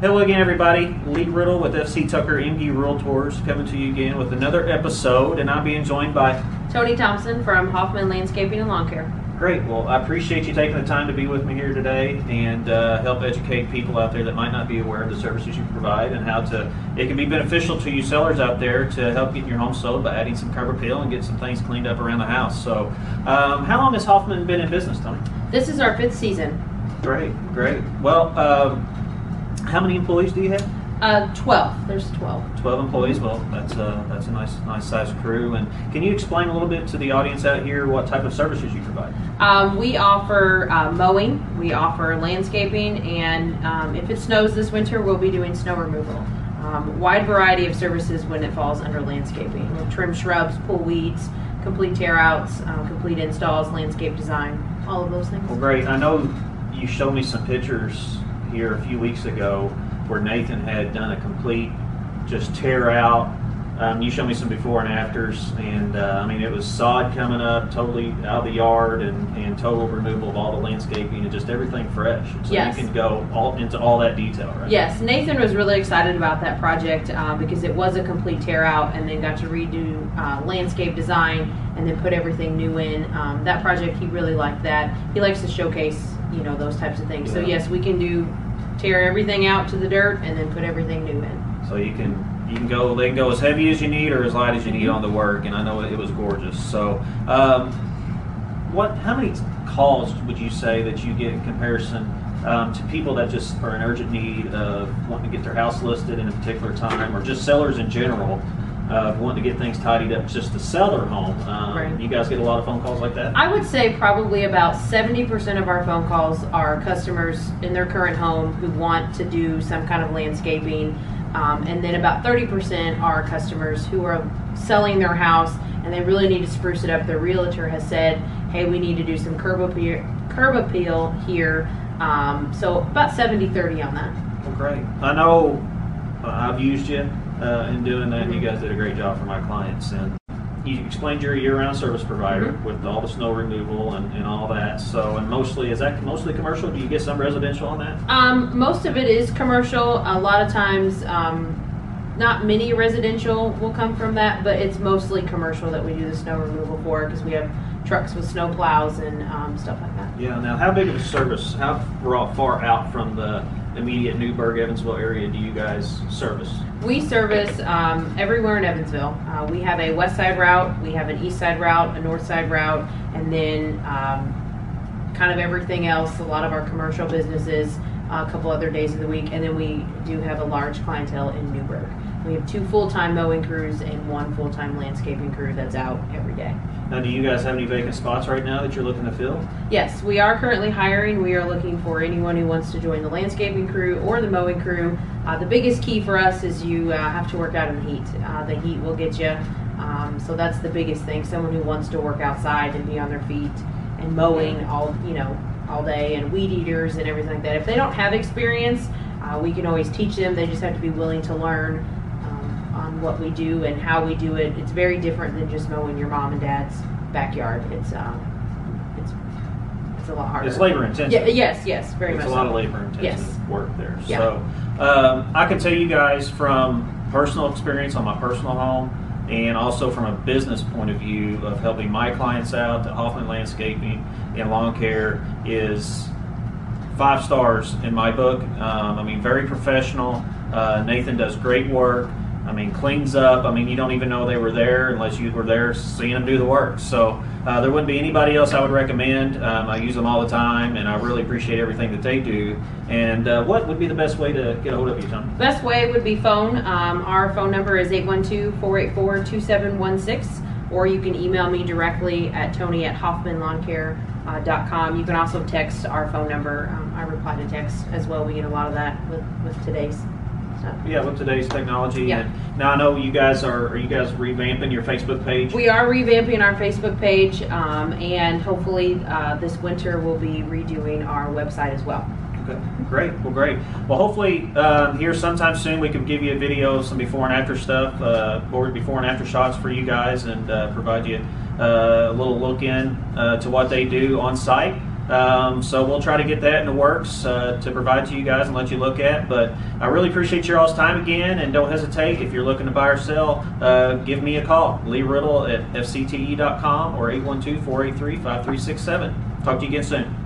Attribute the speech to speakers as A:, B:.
A: Hello again, everybody. Lee Riddle with FC Tucker Emge Realtors coming to you again with another episode, and I'm being joined by.
B: Tony Thompson from Hoffman Landscaping and Lawn Care.
A: Great. Well, I appreciate you taking the time to be with me here today and uh, help educate people out there that might not be aware of the services you provide and how to. It can be beneficial to you sellers out there to help get your home sold by adding some curb appeal and get some things cleaned up around the house. So, um, how long has Hoffman been in business, Tony?
B: This is our fifth season.
A: Great, great. Well, um, how many employees do you have?
B: Uh, 12. There's 12.
A: 12 employees. Well, that's a, that's a nice nice sized crew. And can you explain a little bit to the audience out here what type of services you provide?
B: Um, we offer uh, mowing, we offer landscaping, and um, if it snows this winter, we'll be doing snow removal. Um, wide variety of services when it falls under landscaping. We'll trim shrubs, pull weeds, complete tear outs, um, complete installs, landscape design, all of those things.
A: Well, great. I know you showed me some pictures here a few weeks ago where Nathan had done a complete just tear out. Um, you showed me some before and afters, and uh, I mean it was sod coming up, totally out of the yard, and, and total removal of all the landscaping and just everything fresh. So
B: Yes.
A: you can go all into all that detail, right?
B: Yes, Nathan was really excited about that project um, because it was a complete tear out and then got to redo uh, landscape design and then put everything new in. Um, that project, he really liked that. He likes to showcase, you know, those types of things. So
A: Yeah.
B: yes, we can do tear everything out to the dirt and then put everything new in.
A: So you can you can go they can go as heavy as you need or as light as you need on the work, and I know it, was gorgeous. So, um, what how many calls would you say that you get in comparison um, to people that just are in urgent need of wanting to get their house listed in a particular time, or just sellers in general? Uh, wanting to get things tidied up just to sell their home. Um,
B: Right.
A: You guys get a lot of phone calls like that?
B: I would say probably about 70% of our phone calls are customers in their current home who want to do some kind of landscaping. Um, and then about 30% are customers who are selling their house and they really need to spruce it up. Their realtor has said, hey, we need to do some curb appeal, curb appeal here. Um, so about 70 30 on that.
A: Well, great. I know uh, I've used you uh, in doing that. You guys did a great job for my clients, and you explained you're a year-round service provider
B: Mhm.
A: with all the snow removal and, and all that. So, and mostly is that mostly commercial? Do you get some residential on that?
B: Um, most of it is commercial. A lot of times, um, not many residential will come from that, but it's mostly commercial that we do the snow removal for because we have trucks with snow plows and um, stuff like that.
A: Yeah. Now, how big of a service? How far out from the immediate Newburgh, Evansville area do you guys service?
B: We service um, everywhere in Evansville. Uh, we have a west side route, we have an east side route, a north side route, and then um, kind of everything else. A lot of our commercial businesses, uh, a couple other days of the week, and then we do have a large clientele in Newburgh. We have two full-time mowing crews and one full-time landscaping crew that's out every day.
A: Now, do you guys have any vacant spots right now that you're looking to fill?
B: Yes, we are currently hiring. We are looking for anyone who wants to join the landscaping crew or the mowing crew. Uh, the biggest key for us is you uh, have to work out in the heat. Uh, the heat will get you. Um, so that's the biggest thing. Someone who wants to work outside and be on their feet and mowing all you know all day and weed eaters and everything like that. If they don't have experience, uh, we can always teach them. They just have to be willing to learn on what we do and how we do it. It's very different than just mowing your mom and dad's backyard. It's um, it's it's a lot harder.
A: It's labor intensive.
B: Yeah, yes, yes, very
A: it's
B: much.
A: It's a lot
B: so.
A: of labor intensive
B: Yes.
A: work there.
B: Yeah.
A: So um, I can tell you guys from personal experience on my personal home and also from a business point of view of helping my clients out that Hoffman Landscaping and Lawn Care is five stars in my book. Um, I mean, very professional. Uh, Nathan does great work. I mean, cleans up. I mean, you don't even know they were there unless you were there seeing them do the work. So uh, there wouldn't be anybody else I would recommend. Um, I use them all the time, and I really appreciate everything that they do. And uh, what would be the best way to get a hold of you, Tony?
B: Best way would be phone. Um, our phone number is 812-484-2716, or you can email me directly at tony at hoffmanlawncare.com. You can also text our phone number. Um, I reply to text as well. We get a lot of that with, with today's stuff.
A: Yeah, with today's technology.
B: Yeah.
A: And now I know you guys are. Are you guys revamping your Facebook page?
B: We are revamping our Facebook page, um, and hopefully uh, this winter we'll be redoing our website as well.
A: Okay, great. Well, great. Well, hopefully um, here sometime soon we can give you a video, some before and after stuff, uh, or before and after shots for you guys, and uh, provide you uh, a little look in uh, to what they do on site. Um, so we'll try to get that in the works uh, to provide to you guys and let you look at. But I really appreciate your all's time again, and don't hesitate if you're looking to buy or sell. Uh, give me a call, Lee Riddle at fcte.com or 812-483-5367. Talk to you again soon.